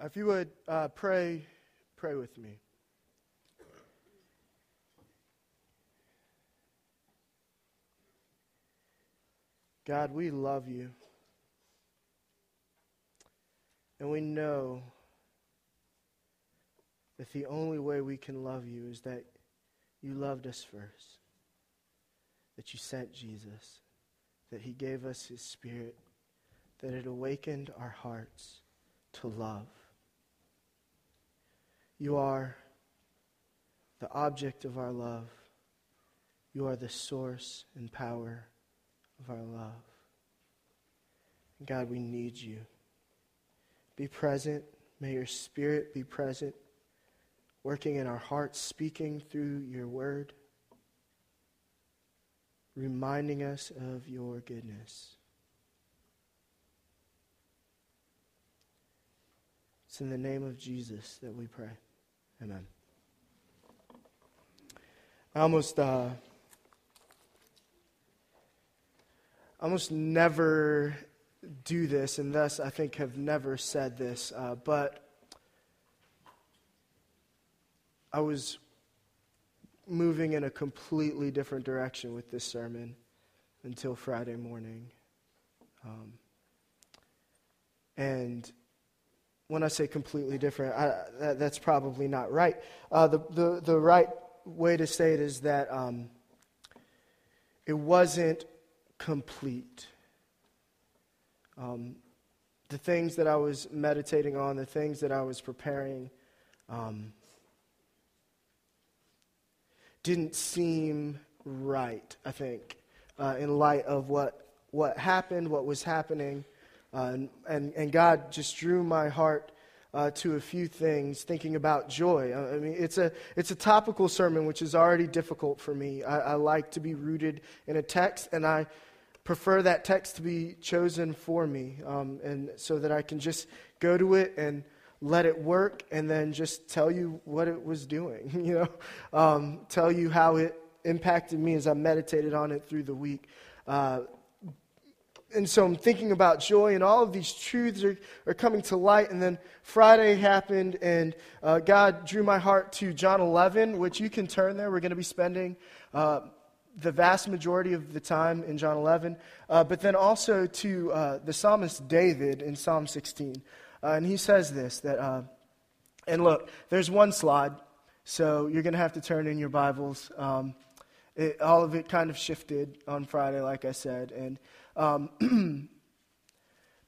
If you would uh, pray, pray with me. God, we love you. And we know that the only way we can love you is that you loved us first, that you sent Jesus, that he gave us his spirit, that it awakened our hearts to love. You are the object of our love. You are the source and power of our love. God, we need you. Be present. May your spirit be present, working in our hearts, speaking through your word, reminding us of your goodness. It's in the name of Jesus that we pray. Amen. I almost, uh, almost never do this, and thus I think have never said this, uh, but I was moving in a completely different direction with this sermon until Friday morning. Um, and when I say completely different, I, that, that's probably not right. Uh, the, the, the right way to say it is that um, it wasn't complete. Um, the things that I was meditating on, the things that I was preparing, um, didn't seem right, I think, uh, in light of what, what happened, what was happening. Uh, and, and, and, God just drew my heart uh, to a few things, thinking about joy. I mean, it's a, it's a topical sermon, which is already difficult for me. I, I like to be rooted in a text, and I prefer that text to be chosen for me, um, and so that I can just go to it and let it work, and then just tell you what it was doing. You know, um, tell you how it impacted me as I meditated on it through the week. Uh, and so I'm thinking about joy, and all of these truths are, are coming to light. And then Friday happened, and uh, God drew my heart to John 11, which you can turn there. We're going to be spending uh, the vast majority of the time in John 11, uh, but then also to uh, the psalmist David in Psalm 16. Uh, and he says this that, uh, and look, there's one slide, so you're going to have to turn in your Bibles. Um, it, all of it kind of shifted on Friday, like I said. And, um,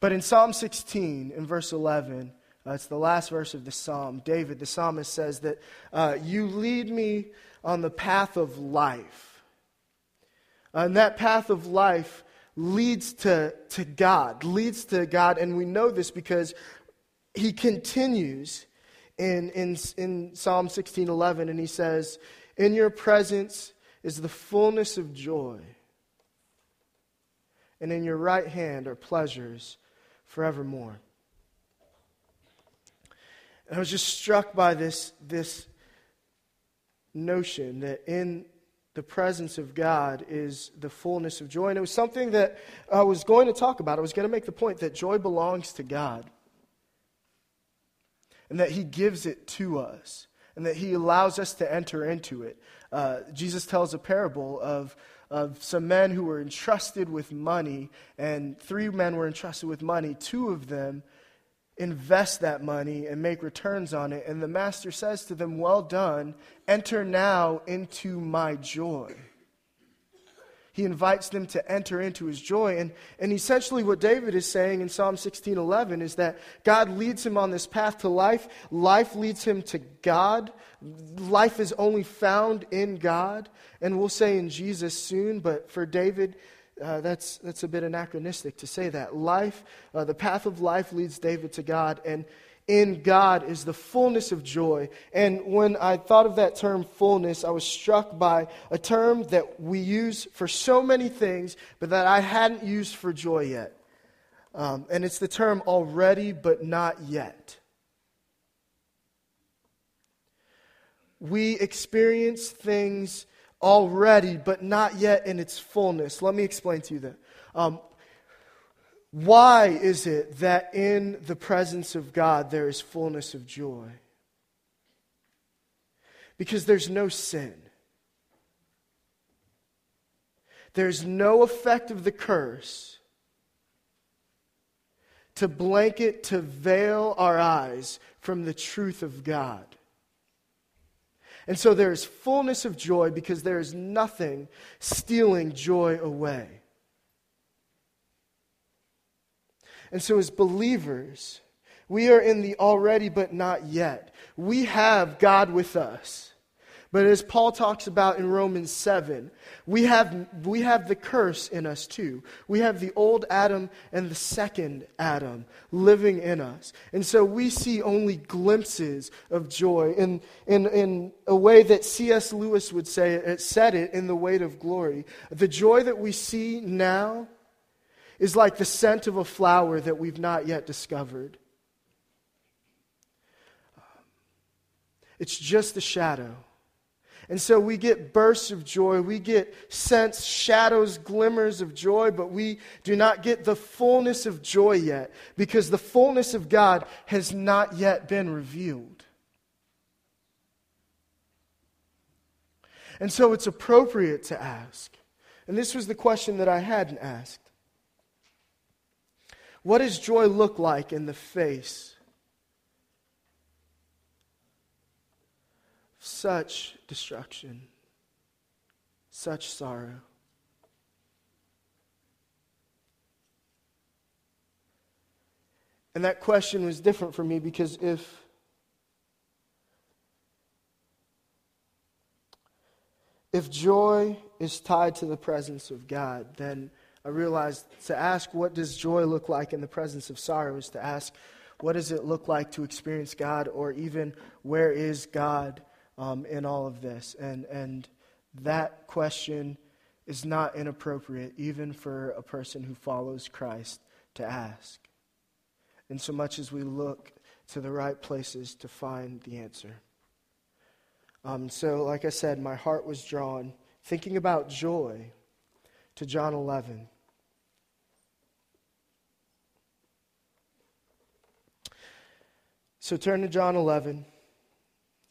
but in Psalm 16, in verse 11, uh, it's the last verse of the psalm. David, the psalmist, says that uh, you lead me on the path of life. And that path of life leads to, to God, leads to God. And we know this because he continues in, in, in Psalm 16:11, and he says, In your presence is the fullness of joy, and in your right hand are pleasures forevermore. And I was just struck by this, this notion that in the presence of God is the fullness of joy. And it was something that I was going to talk about. I was going to make the point that joy belongs to God and that He gives it to us and that He allows us to enter into it. Uh, Jesus tells a parable of, of some men who were entrusted with money, and three men were entrusted with money. Two of them invest that money and make returns on it. And the master says to them, Well done, enter now into my joy. He invites them to enter into his joy. And, and essentially, what David is saying in Psalm 16:11 is that God leads him on this path to life. Life leads him to God. Life is only found in God. And we'll say in Jesus soon, but for David, uh, that's, that's a bit anachronistic to say that. Life, uh, the path of life leads David to God, and in God is the fullness of joy. And when I thought of that term fullness, I was struck by a term that we use for so many things, but that I hadn't used for joy yet. Um, and it's the term already, but not yet. We experience things already, but not yet in its fullness. Let me explain to you that. Um, Why is it that in the presence of God there is fullness of joy? Because there's no sin. There's no effect of the curse to blanket, to veil our eyes from the truth of God. And so there is fullness of joy because there is nothing stealing joy away. And so, as believers, we are in the already but not yet. We have God with us. But as Paul talks about in Romans 7, we have, we have the curse in us too. We have the old Adam and the second Adam living in us. And so we see only glimpses of joy in, in, in a way that C.S. Lewis would say it, said it in The Weight of Glory. The joy that we see now is like the scent of a flower that we've not yet discovered. Um, it's just a shadow. And so we get bursts of joy. We get sense, shadows, glimmers of joy, but we do not get the fullness of joy yet because the fullness of God has not yet been revealed. And so it's appropriate to ask, and this was the question that I hadn't asked what does joy look like in the face of such destruction, such sorrow. And that question was different for me because if if joy is tied to the presence of God, then I realized to ask what does joy look like in the presence of sorrow is to ask what does it look like to experience God or even where is God um, in all of this. And, and that question is not inappropriate, even for a person who follows Christ to ask. In so much as we look to the right places to find the answer. Um, so, like I said, my heart was drawn, thinking about joy, to John 11. So turn to John 11.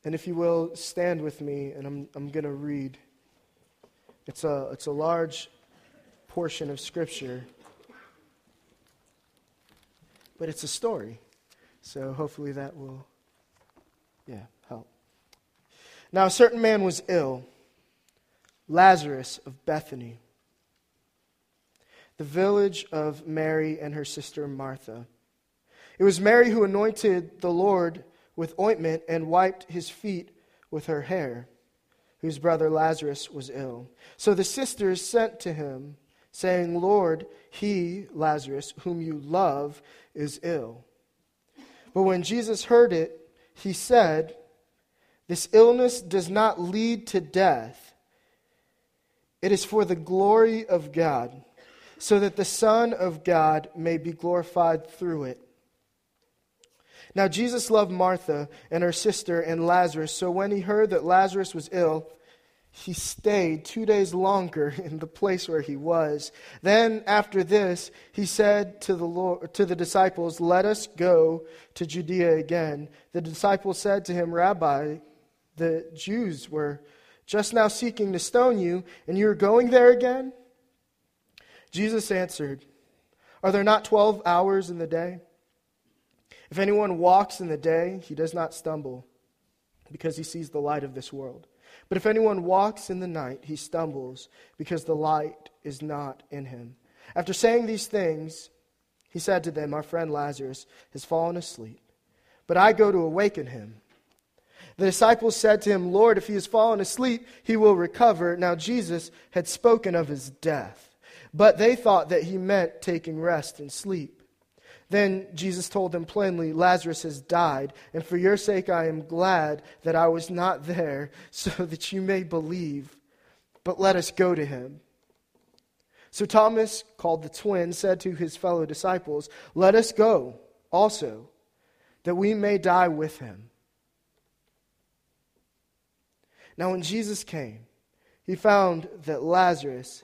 And if you will, stand with me, and I'm, I'm going to read. It's a, it's a large portion of Scripture, but it's a story. So hopefully that will, yeah, help. Now, a certain man was ill, Lazarus of Bethany, the village of Mary and her sister Martha. It was Mary who anointed the Lord with ointment and wiped his feet with her hair, whose brother Lazarus was ill. So the sisters sent to him, saying, Lord, he, Lazarus, whom you love, is ill. But when Jesus heard it, he said, This illness does not lead to death. It is for the glory of God, so that the Son of God may be glorified through it. Now, Jesus loved Martha and her sister and Lazarus, so when he heard that Lazarus was ill, he stayed two days longer in the place where he was. Then, after this, he said to the, Lord, to the disciples, Let us go to Judea again. The disciples said to him, Rabbi, the Jews were just now seeking to stone you, and you are going there again? Jesus answered, Are there not twelve hours in the day? If anyone walks in the day, he does not stumble, because he sees the light of this world. But if anyone walks in the night, he stumbles, because the light is not in him. After saying these things, he said to them, Our friend Lazarus has fallen asleep, but I go to awaken him. The disciples said to him, Lord, if he has fallen asleep, he will recover. Now Jesus had spoken of his death, but they thought that he meant taking rest and sleep. Then Jesus told them plainly, Lazarus has died, and for your sake I am glad that I was not there, so that you may believe. But let us go to him. So Thomas, called the twin, said to his fellow disciples, Let us go also, that we may die with him. Now, when Jesus came, he found that Lazarus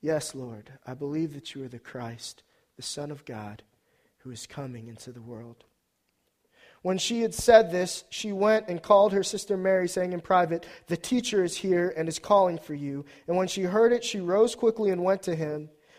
Yes, Lord, I believe that you are the Christ, the Son of God who is coming into the world. When she had said this, she went and called her sister Mary, saying in private, The teacher is here and is calling for you. And when she heard it, she rose quickly and went to him.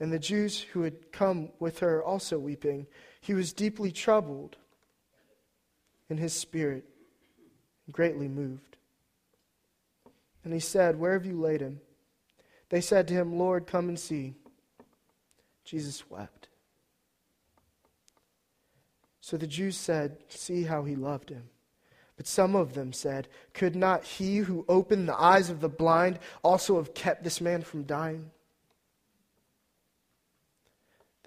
and the Jews who had come with her also weeping, he was deeply troubled in his spirit, greatly moved. And he said, Where have you laid him? They said to him, Lord, come and see. Jesus wept. So the Jews said, See how he loved him. But some of them said, Could not he who opened the eyes of the blind also have kept this man from dying?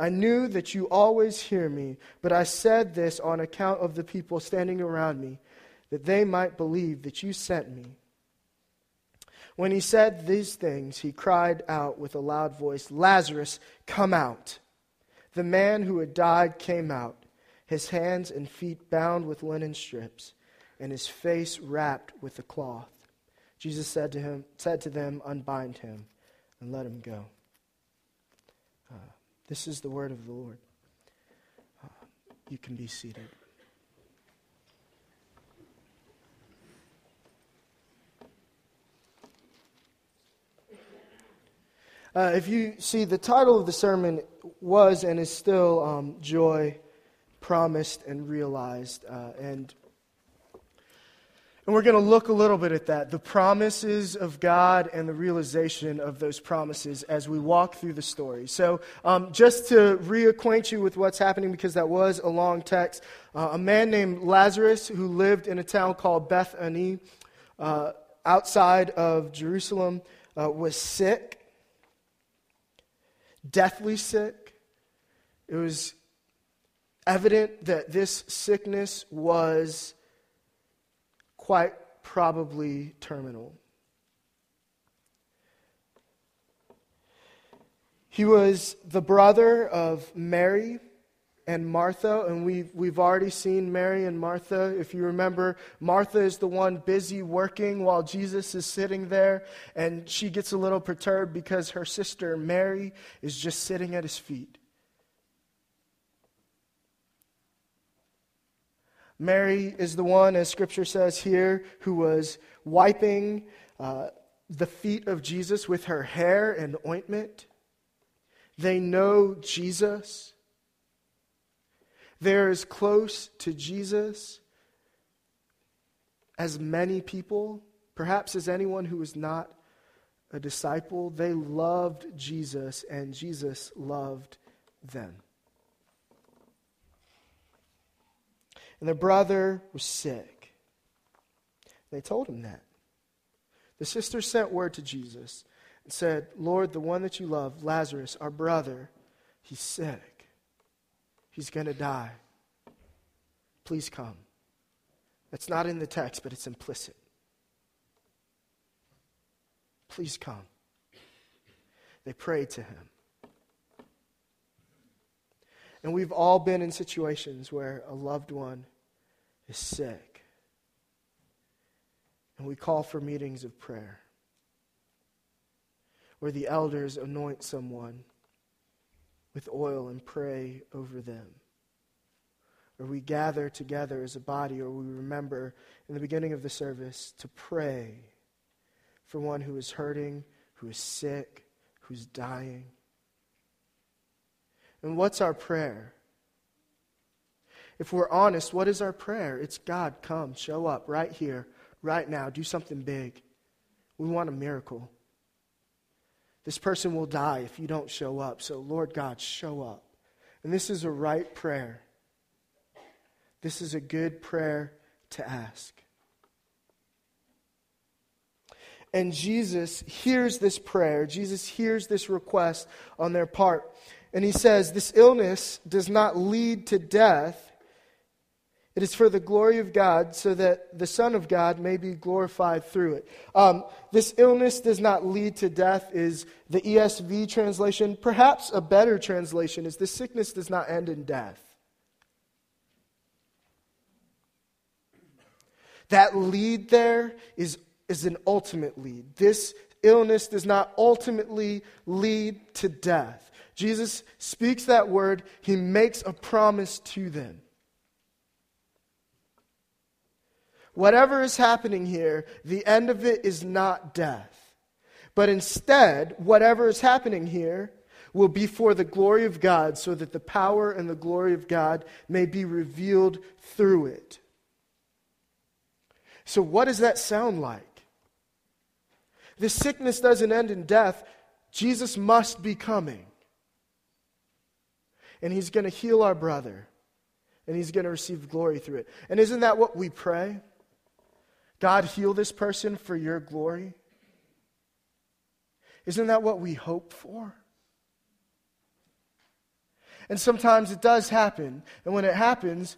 I knew that you always hear me, but I said this on account of the people standing around me, that they might believe that you sent me. When he said these things, he cried out with a loud voice, Lazarus, come out. The man who had died came out his hands and feet bound with linen strips, and his face wrapped with a cloth. Jesus said to him, said to them, Unbind him and let him go. This is the word of the Lord. Uh, you can be seated. Uh, if you see, the title of the sermon was and is still um, Joy promised and realized. Uh, and, and we're going to look a little bit at that the promises of God and the realization of those promises as we walk through the story. So, um, just to reacquaint you with what's happening, because that was a long text, uh, a man named Lazarus who lived in a town called Bethany uh, outside of Jerusalem uh, was sick, deathly sick. It was evident that this sickness was quite probably terminal. He was the brother of Mary and Martha, and we've, we've already seen Mary and Martha. If you remember, Martha is the one busy working while Jesus is sitting there, and she gets a little perturbed because her sister Mary is just sitting at his feet. Mary is the one, as scripture says here, who was wiping uh, the feet of Jesus with her hair and ointment. They know Jesus. They're as close to Jesus as many people, perhaps as anyone who was not a disciple. They loved Jesus, and Jesus loved them. And their brother was sick. They told him that. The sisters sent word to Jesus and said, Lord, the one that you love, Lazarus, our brother, he's sick. He's going to die. Please come. That's not in the text, but it's implicit. Please come. They prayed to him. And we've all been in situations where a loved one is sick. And we call for meetings of prayer where the elders anoint someone with oil and pray over them. Or we gather together as a body, or we remember in the beginning of the service to pray for one who is hurting, who is sick, who's dying. And what's our prayer? If we're honest, what is our prayer? It's God, come, show up right here, right now, do something big. We want a miracle. This person will die if you don't show up. So, Lord God, show up. And this is a right prayer. This is a good prayer to ask. And Jesus hears this prayer. Jesus hears this request on their part. And he says, This illness does not lead to death. It is for the glory of God, so that the Son of God may be glorified through it. Um, this illness does not lead to death, is the ESV translation. Perhaps a better translation is this sickness does not end in death. That lead there is, is an ultimate lead. This illness does not ultimately lead to death. Jesus speaks that word, he makes a promise to them. Whatever is happening here, the end of it is not death. But instead, whatever is happening here will be for the glory of God, so that the power and the glory of God may be revealed through it. So, what does that sound like? This sickness doesn't end in death. Jesus must be coming and he's going to heal our brother, and he's going to receive glory through it. And isn't that what we pray? God, heal this person for your glory. Isn't that what we hope for? And sometimes it does happen. And when it happens,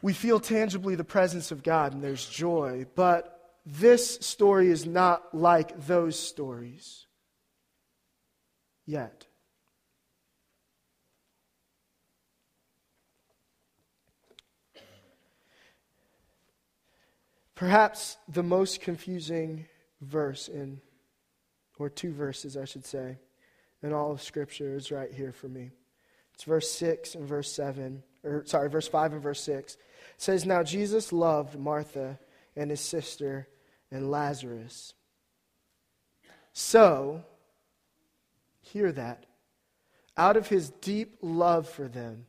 we feel tangibly the presence of God and there's joy. But this story is not like those stories yet. Perhaps the most confusing verse in, or two verses, I should say, in all of Scripture is right here for me. It's verse 6 and verse 7, or sorry, verse 5 and verse 6. It says, Now Jesus loved Martha and his sister and Lazarus. So, hear that. Out of his deep love for them,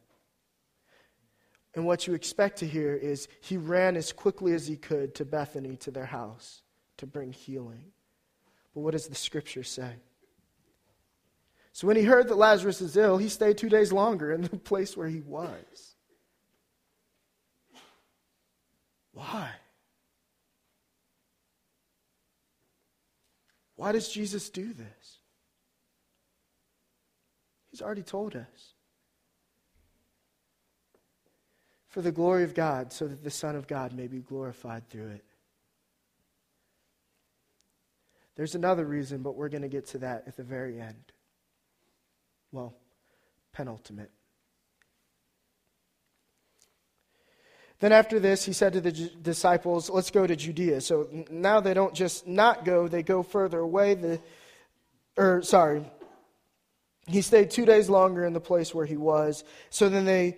and what you expect to hear is he ran as quickly as he could to Bethany, to their house, to bring healing. But what does the scripture say? So when he heard that Lazarus is ill, he stayed two days longer in the place where he was. Why? Why does Jesus do this? He's already told us. for the glory of God, so that the Son of God may be glorified through it. There's another reason, but we're going to get to that at the very end. Well, penultimate. Then after this, he said to the disciples, Let's go to Judea. So now they don't just not go, they go further away. The, or, sorry, he stayed two days longer in the place where he was. So then they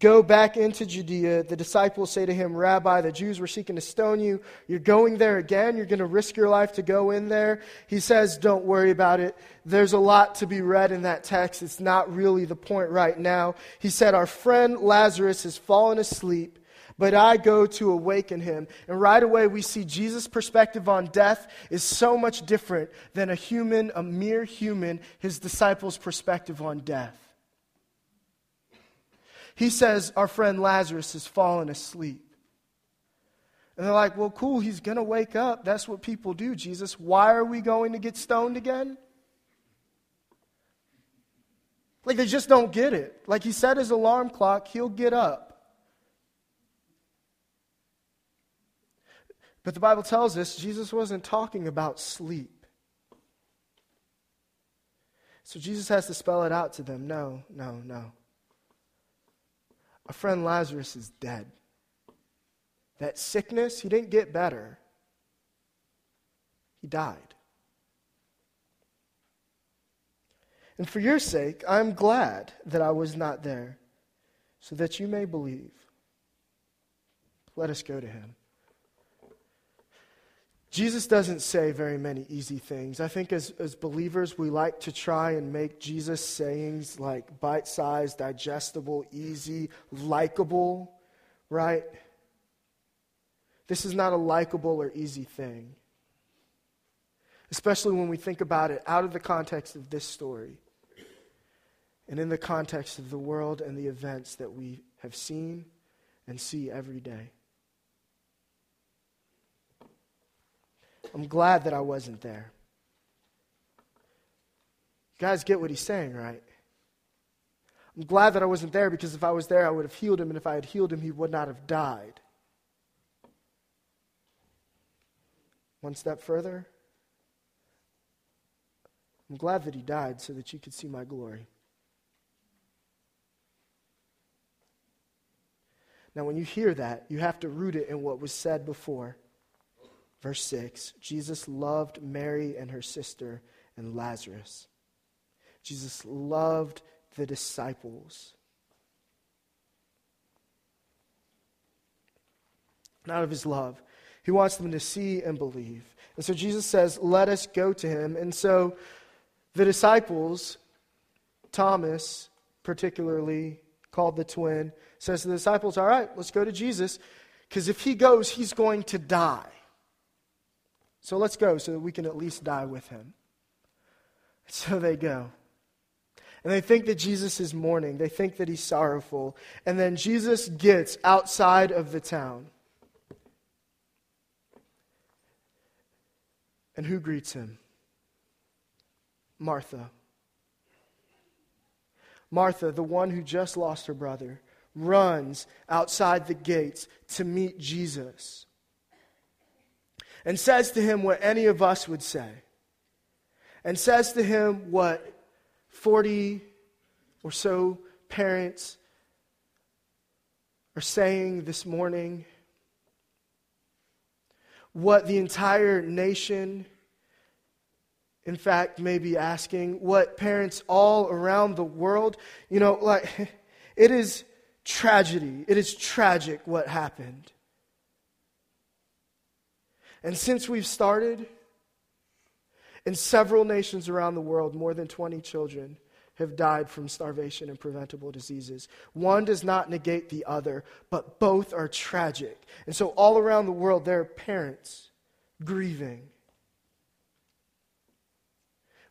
Go back into Judea. The disciples say to him, Rabbi, the Jews were seeking to stone you. You're going there again. You're going to risk your life to go in there. He says, Don't worry about it. There's a lot to be read in that text. It's not really the point right now. He said, Our friend Lazarus has fallen asleep, but I go to awaken him. And right away, we see Jesus' perspective on death is so much different than a human, a mere human, his disciples' perspective on death. He says, Our friend Lazarus has fallen asleep. And they're like, well, cool, he's going to wake up. That's what people do, Jesus. Why are we going to get stoned again? Like they just don't get it. Like he set his alarm clock, he'll get up. But the Bible tells us Jesus wasn't talking about sleep. So Jesus has to spell it out to them. No, no, no. A friend Lazarus is dead. That sickness, he didn't get better, he died. And for your sake, I'm glad that I was not there, so that you may believe. Let us go to him. Jesus doesn't say very many easy things. I think as, as believers, we like to try and make Jesus' sayings like bite sized, digestible, easy, likable, right? This is not a likable or easy thing, especially when we think about it out of the context of this story and in the context of the world and the events that we have seen and see every day. I'm glad that I wasn't there. You guys get what he's saying, right? I'm glad that I wasn't there because if I was there, I would have healed him, and if I had healed him, he would not have died. One step further, I'm glad that he died so that you could see my glory. Now, when you hear that, you have to root it in what was said before. Verse 6 Jesus loved Mary and her sister and Lazarus. Jesus loved the disciples. Out of his love, he wants them to see and believe. And so Jesus says, Let us go to him. And so the disciples, Thomas particularly, called the twin, says to the disciples, All right, let's go to Jesus, because if he goes, he's going to die. So let's go so that we can at least die with him. So they go. And they think that Jesus is mourning. They think that he's sorrowful. And then Jesus gets outside of the town. And who greets him? Martha. Martha, the one who just lost her brother runs outside the gates to meet Jesus and says to him what any of us would say, and says to him what 40 or so parents are saying this morning, what the entire nation, in fact, may be asking, what parents all around the world, you know, like, it is tragedy. It is tragic what happened. And since we've started, in several nations around the world, more than 20 children have died from starvation and preventable diseases. One does not negate the other, but both are tragic. And so, all around the world, there are parents grieving.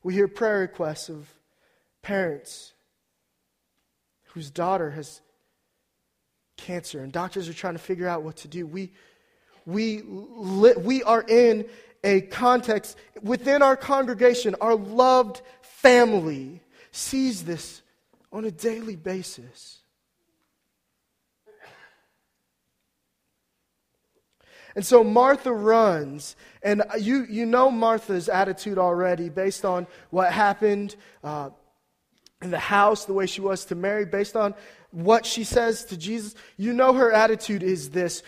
We hear prayer requests of parents whose daughter has cancer, and doctors are trying to figure out what to do. We, we, li- we are in a context within our congregation, our loved family sees this on a daily basis. And so Martha runs, and you, you know Martha's attitude already based on what happened uh, in the house, the way she was to Mary, based on what she says to Jesus, you know her attitude is this.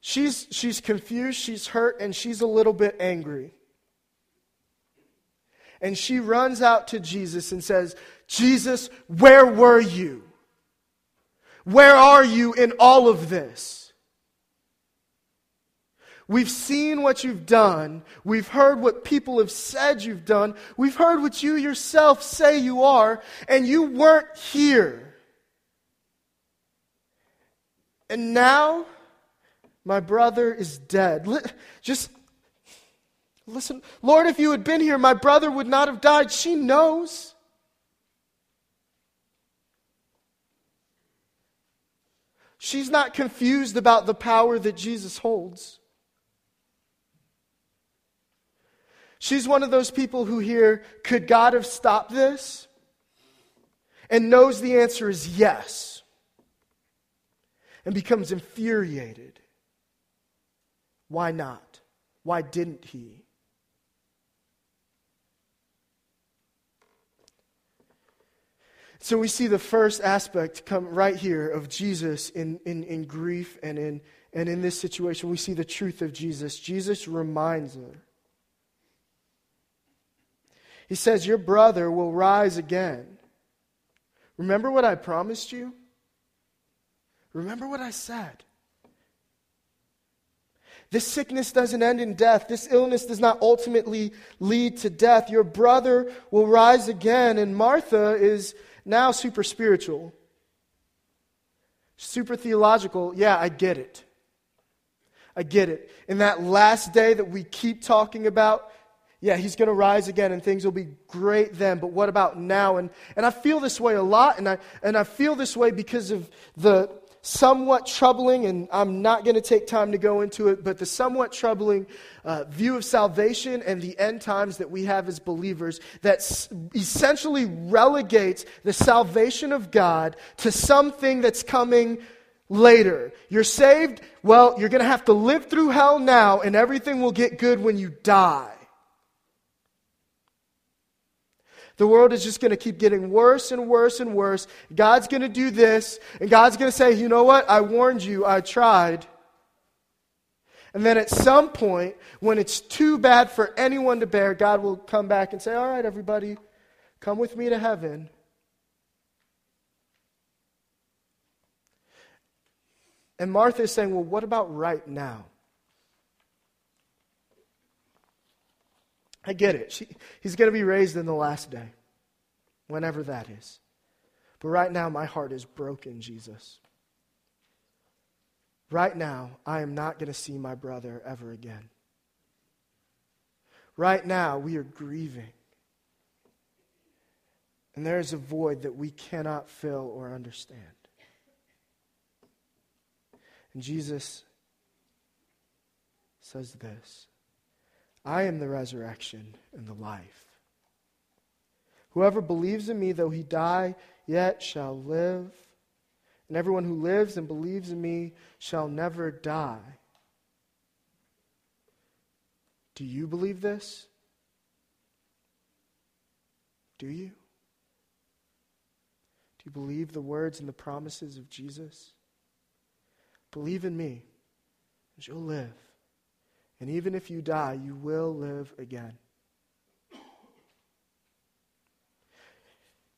She's, she's confused, she's hurt, and she's a little bit angry. And she runs out to Jesus and says, Jesus, where were you? Where are you in all of this? We've seen what you've done. We've heard what people have said you've done. We've heard what you yourself say you are, and you weren't here. And now my brother is dead. Just listen. Lord, if you had been here, my brother would not have died. She knows. She's not confused about the power that Jesus holds. She's one of those people who hear, Could God have stopped this? and knows the answer is yes, and becomes infuriated why not? Why didn't he? So we see the first aspect come right here of Jesus in, in, in grief and in, and in this situation. We see the truth of Jesus. Jesus reminds her. He says, Your brother will rise again. Remember what I promised you? Remember what I said. This sickness doesn't end in death. This illness does not ultimately lead to death. Your brother will rise again. And Martha is now super spiritual, super theological. Yeah, I get it. I get it. In that last day that we keep talking about, yeah, he's going to rise again and things will be great then, but what about now? And, and I feel this way a lot, and I, and I feel this way because of the, somewhat troubling, and I'm not going to take time to go into it, but the somewhat troubling uh, view of salvation and the end times that we have as believers that s- essentially relegates the salvation of God to something that's coming later. You're saved, well, you're going to have to live through hell now, and everything will get good when you die. The world is just going to keep getting worse and worse and worse. God's going to do this, and God's going to say, you know what? I warned you, I tried. And then at some point, when it's too bad for anyone to bear, God will come back and say, all right, everybody, come with me to heaven. And Martha is saying, well, what about right now? I get it. She, he's going to be raised in the last day, whenever that is. But right now, my heart is broken, Jesus. Right now, I am not going to see my brother ever again. Right now, we are grieving. And there is a void that we cannot fill or understand. And Jesus says this I am the resurrection and the life. Whoever believes in me, though he die, yet shall live. And everyone who lives and believes in me shall never die. Do you believe this? Do you? Do you believe the words and the promises of Jesus? Believe in me, and you'll live. And even if you die, you will live again.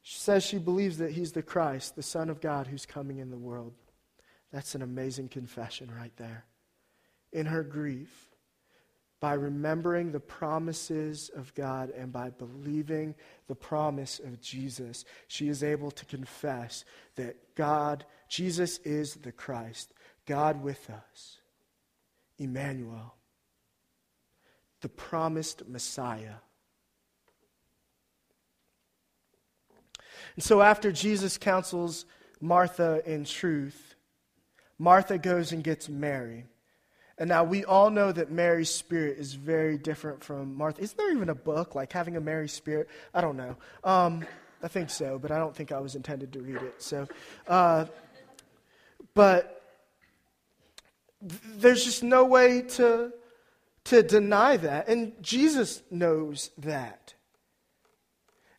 She says she believes that he's the Christ, the Son of God who's coming in the world. That's an amazing confession right there. In her grief, by remembering the promises of God and by believing the promise of Jesus, she is able to confess that God, Jesus is the Christ, God with us, Emmanuel the promised Messiah. And so, after Jesus counsels Martha in truth, Martha goes and gets Mary. And now we all know that Mary's spirit is very different from Martha. Isn't there even a book like having a Mary spirit? I don't know. Um, I think so, but I don't think I was intended to read it. So, uh, but th- there's just no way to to deny that. And Jesus knows that.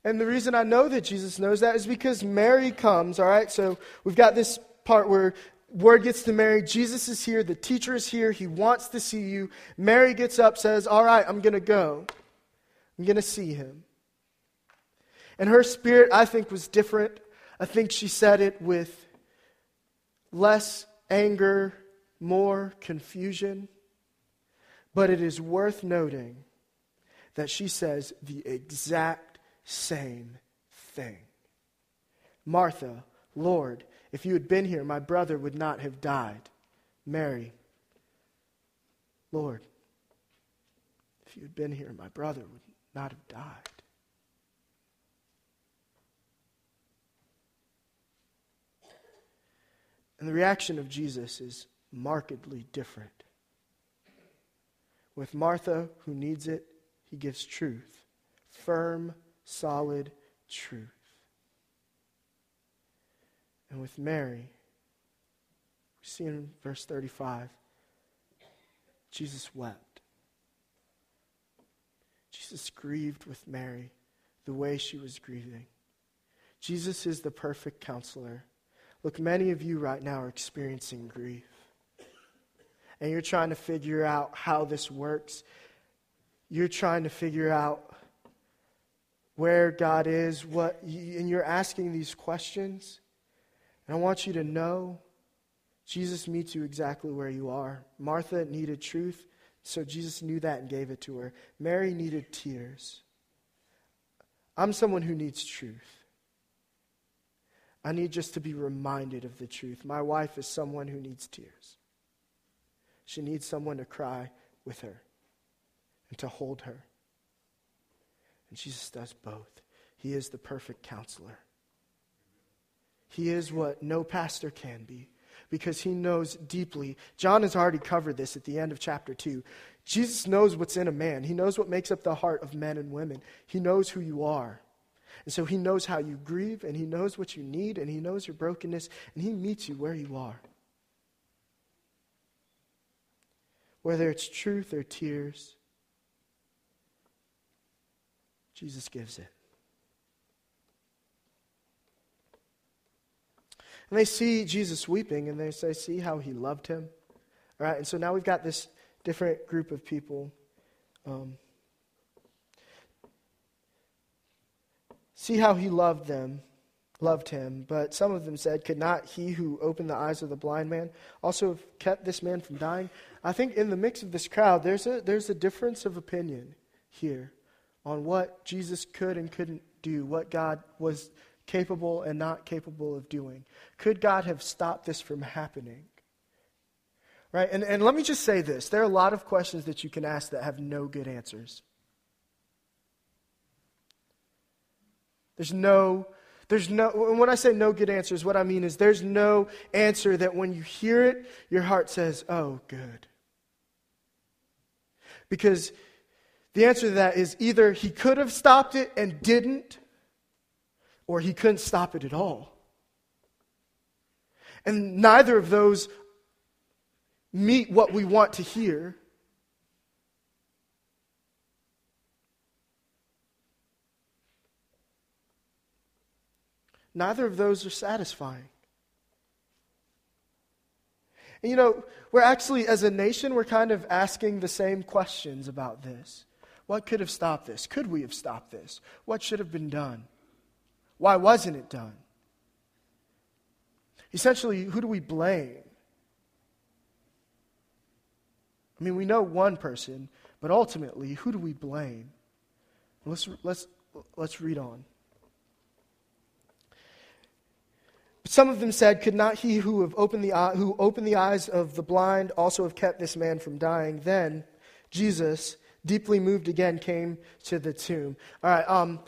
And the reason I know that Jesus knows that is because Mary comes, all right? So we've got this part where word gets to Mary. Jesus is here. The teacher is here. He wants to see you. Mary gets up, says, All right, I'm going to go. I'm going to see him. And her spirit, I think, was different. I think she said it with less anger, more confusion. But it is worth noting that she says the exact same thing. Martha, Lord, if you had been here, my brother would not have died. Mary, Lord, if you had been here, my brother would not have died. And the reaction of Jesus is markedly different. With Martha, who needs it, he gives truth. Firm, solid truth. And with Mary, we see in verse 35, Jesus wept. Jesus grieved with Mary the way she was grieving. Jesus is the perfect counselor. Look, many of you right now are experiencing grief. And you're trying to figure out how this works. You're trying to figure out where God is, what, and you're asking these questions. And I want you to know Jesus meets you exactly where you are. Martha needed truth, so Jesus knew that and gave it to her. Mary needed tears. I'm someone who needs truth. I need just to be reminded of the truth. My wife is someone who needs tears. She needs someone to cry with her and to hold her. And Jesus does both. He is the perfect counselor. He is what no pastor can be because he knows deeply. John has already covered this at the end of chapter 2. Jesus knows what's in a man, he knows what makes up the heart of men and women. He knows who you are. And so he knows how you grieve, and he knows what you need, and he knows your brokenness, and he meets you where you are. Whether it's truth or tears, Jesus gives it. And they see Jesus weeping, and they say, See how he loved him. All right, and so now we've got this different group of people. Um, See how he loved them, loved him. But some of them said, Could not he who opened the eyes of the blind man also have kept this man from dying? I think in the mix of this crowd, there's a, there's a difference of opinion here on what Jesus could and couldn't do, what God was capable and not capable of doing. Could God have stopped this from happening? Right? And, and let me just say this there are a lot of questions that you can ask that have no good answers. There's no, there's no, when I say no good answers, what I mean is there's no answer that when you hear it, your heart says, oh, good. Because the answer to that is either he could have stopped it and didn't, or he couldn't stop it at all. And neither of those meet what we want to hear. Neither of those are satisfying. And you know, we're actually, as a nation, we're kind of asking the same questions about this. What could have stopped this? Could we have stopped this? What should have been done? Why wasn't it done? Essentially, who do we blame? I mean, we know one person, but ultimately, who do we blame? Let's, let's, let's read on. Some of them said, Could not he who, have opened the, who opened the eyes of the blind also have kept this man from dying? Then Jesus, deeply moved again, came to the tomb. All right, um,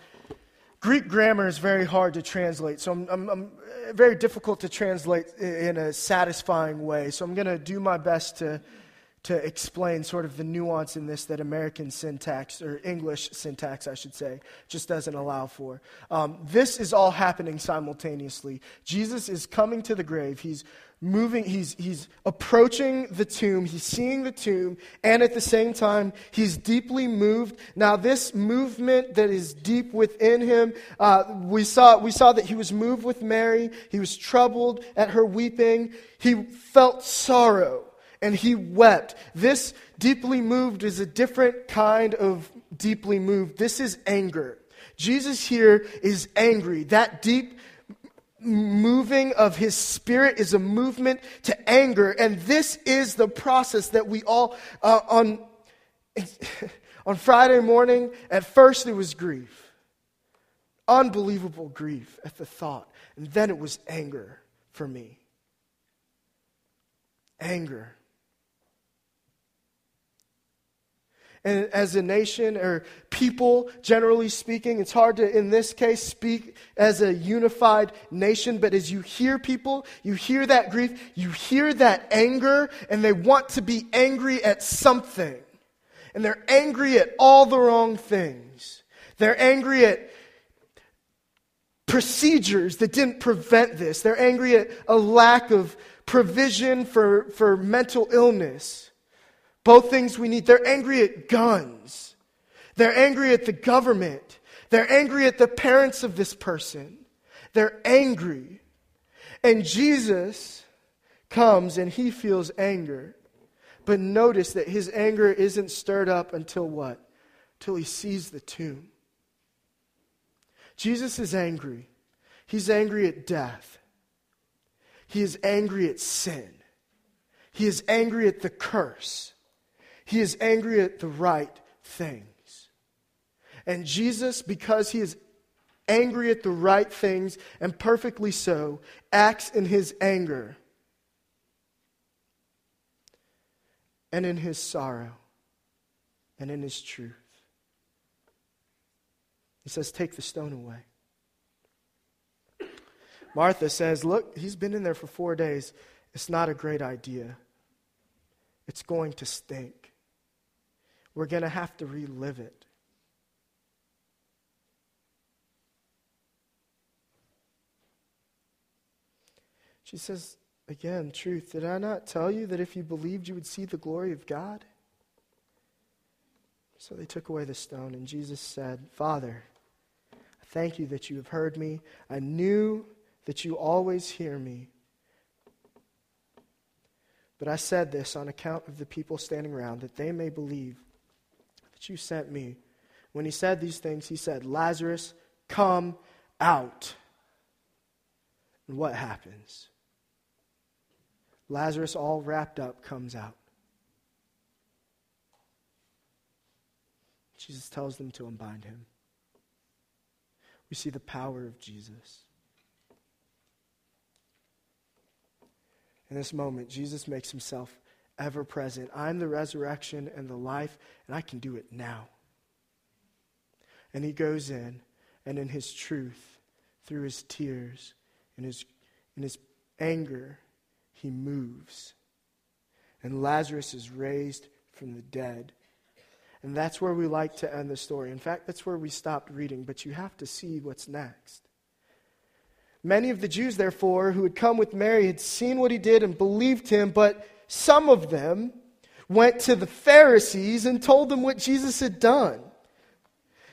Greek grammar is very hard to translate, so I'm, I'm, I'm very difficult to translate in a satisfying way. So I'm going to do my best to to explain sort of the nuance in this that American syntax, or English syntax, I should say, just doesn't allow for. Um, this is all happening simultaneously. Jesus is coming to the grave. He's moving, he's, he's approaching the tomb, he's seeing the tomb, and at the same time, he's deeply moved. Now, this movement that is deep within him, uh, we, saw, we saw that he was moved with Mary, he was troubled at her weeping, he felt sorrow and he wept. This deeply moved is a different kind of deeply moved. This is anger. Jesus here is angry. That deep moving of his spirit is a movement to anger. And this is the process that we all, uh, on, on Friday morning, at first it was grief. Unbelievable grief at the thought. And then it was anger for me. Anger. And as a nation or people, generally speaking. It's hard to, in this case, speak as a unified nation, but as you hear people, you hear that grief, you hear that anger, and they want to be angry at something. and they're angry at all the wrong things. They're angry at procedures that didn't prevent this. They're angry at a lack of provision for, for mental illness. Both things we need. They're angry at guns. They're angry at the government. They're angry at the parents of this person. They're angry. And Jesus comes and he feels anger. But notice that his anger isn't stirred up until what? Till he sees the tomb. Jesus is angry. He's angry at death. He is angry at sin. He is angry at the curse. He is angry at the right things. And Jesus, because he is angry at the right things, and perfectly so, acts in his anger and in his sorrow and in his truth. He says, Take the stone away. Martha says, Look, he's been in there for four days. It's not a great idea. It's going to stink. We're going to have to relive it. She says, again, truth. Did I not tell you that if you believed, you would see the glory of God? So they took away the stone, and Jesus said, Father, I thank you that you have heard me. I knew that you always hear me. But I said this on account of the people standing around, that they may believe you sent me. When he said these things, he said, Lazarus, come out. And what happens? Lazarus, all wrapped up, comes out. Jesus tells them to unbind him. We see the power of Jesus. In this moment, Jesus makes himself ever present. I'm the resurrection and the life, and I can do it now. And he goes in, and in his truth, through his tears, in his, in his anger, he moves. And Lazarus is raised from the dead. And that's where we like to end the story. In fact, that's where we stopped reading, but you have to see what's next. Many of the Jews, therefore, who had come with Mary had seen what he did and believed him, but some of them went to the Pharisees and told them what Jesus had done.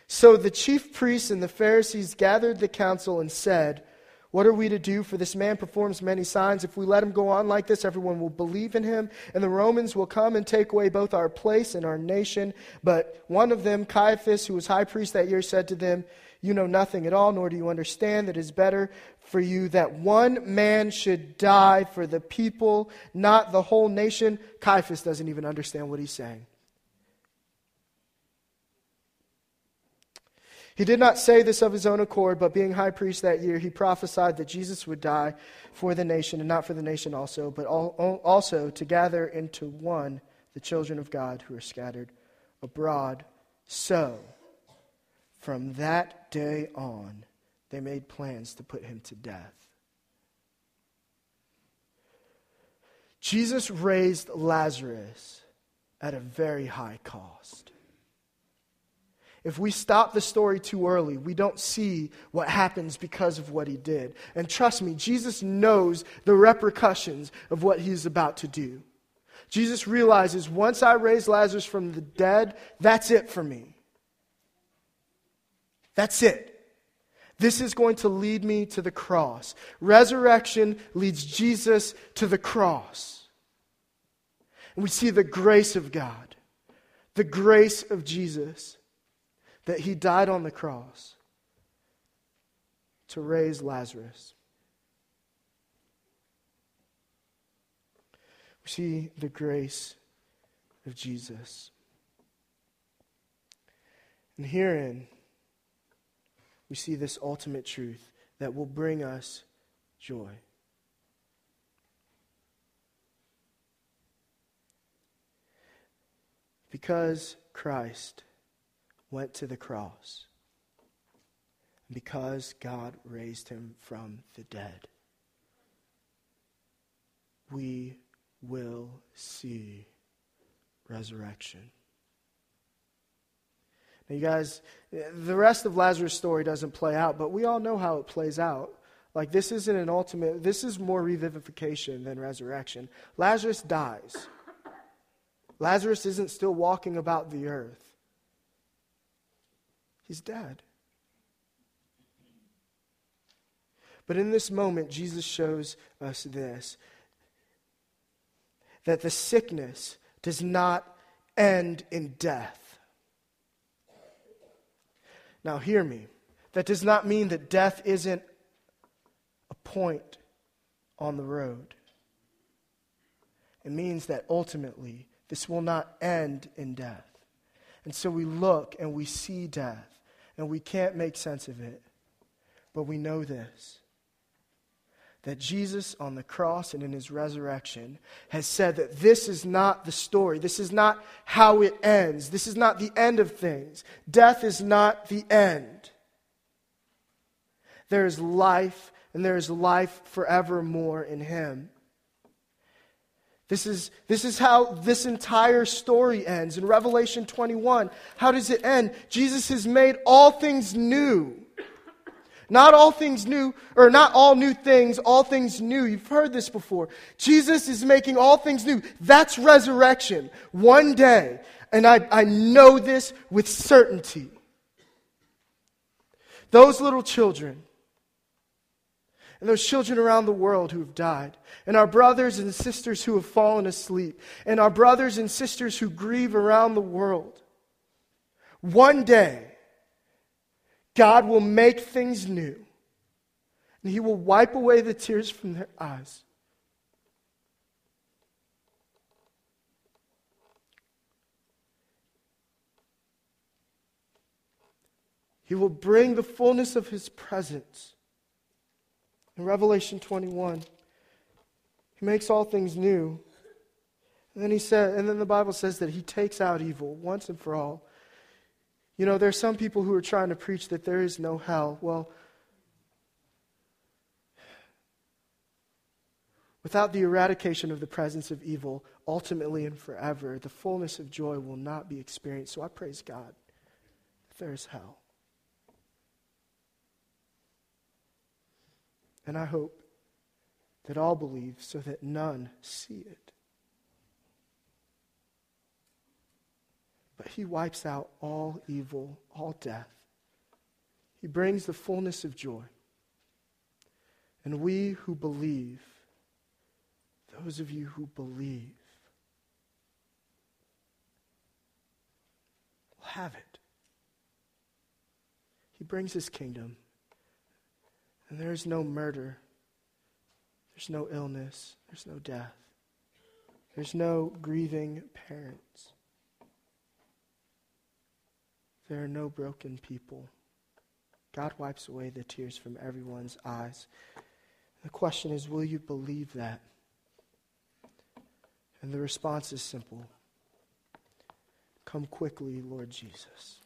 So the chief priests and the Pharisees gathered the council and said, what are we to do? For this man performs many signs. If we let him go on like this, everyone will believe in him, and the Romans will come and take away both our place and our nation. But one of them, Caiaphas, who was high priest that year, said to them, You know nothing at all, nor do you understand that it is better for you that one man should die for the people, not the whole nation. Caiaphas doesn't even understand what he's saying. He did not say this of his own accord, but being high priest that year, he prophesied that Jesus would die for the nation, and not for the nation also, but also to gather into one the children of God who are scattered abroad. So, from that day on, they made plans to put him to death. Jesus raised Lazarus at a very high cost. If we stop the story too early, we don't see what happens because of what he did. And trust me, Jesus knows the repercussions of what he's about to do. Jesus realizes once I raise Lazarus from the dead, that's it for me. That's it. This is going to lead me to the cross. Resurrection leads Jesus to the cross. And we see the grace of God, the grace of Jesus that he died on the cross to raise Lazarus. We see the grace of Jesus. And herein, we see this ultimate truth that will bring us joy. Because Christ went to the cross because God raised him from the dead. We will see resurrection. You guys, the rest of Lazarus' story doesn't play out, but we all know how it plays out. Like, this isn't an ultimate, this is more revivification than resurrection. Lazarus dies. Lazarus isn't still walking about the earth, he's dead. But in this moment, Jesus shows us this that the sickness does not end in death. Now, hear me. That does not mean that death isn't a point on the road. It means that ultimately this will not end in death. And so we look and we see death, and we can't make sense of it. But we know this that Jesus on the cross and in his resurrection has said that this is not the story. This is not how it ends. This is not the end of things. Death is not the end. There is life, and there is life forevermore in him. This is, this is how this entire story ends. In Revelation 21, how does it end? Jesus has made all things new. Not all things new, or not all new things, all things new. You've heard this before. Jesus is making all things new. That's resurrection. One day, and I, I know this with certainty. Those little children, and those children around the world who have died, and our brothers and sisters who have fallen asleep, and our brothers and sisters who grieve around the world, one day, God will make things new. And He will wipe away the tears from their eyes. He will bring the fullness of His presence. In Revelation 21, He makes all things new. And then he said, and then the Bible says that he takes out evil once and for all you know, there's some people who are trying to preach that there is no hell. Well, without the eradication of the presence of evil, ultimately and forever, the fullness of joy will not be experienced. So I praise God that there is hell. And I hope that all believe so that none see it. But he wipes out all evil, all death. He brings the fullness of joy. And we who believe, those of you who believe, will have it. He brings his kingdom. And there is no murder, there's no illness, there's no death, there's no grieving parents. There are no broken people. God wipes away the tears from everyone's eyes. The question is will you believe that? And the response is simple Come quickly, Lord Jesus.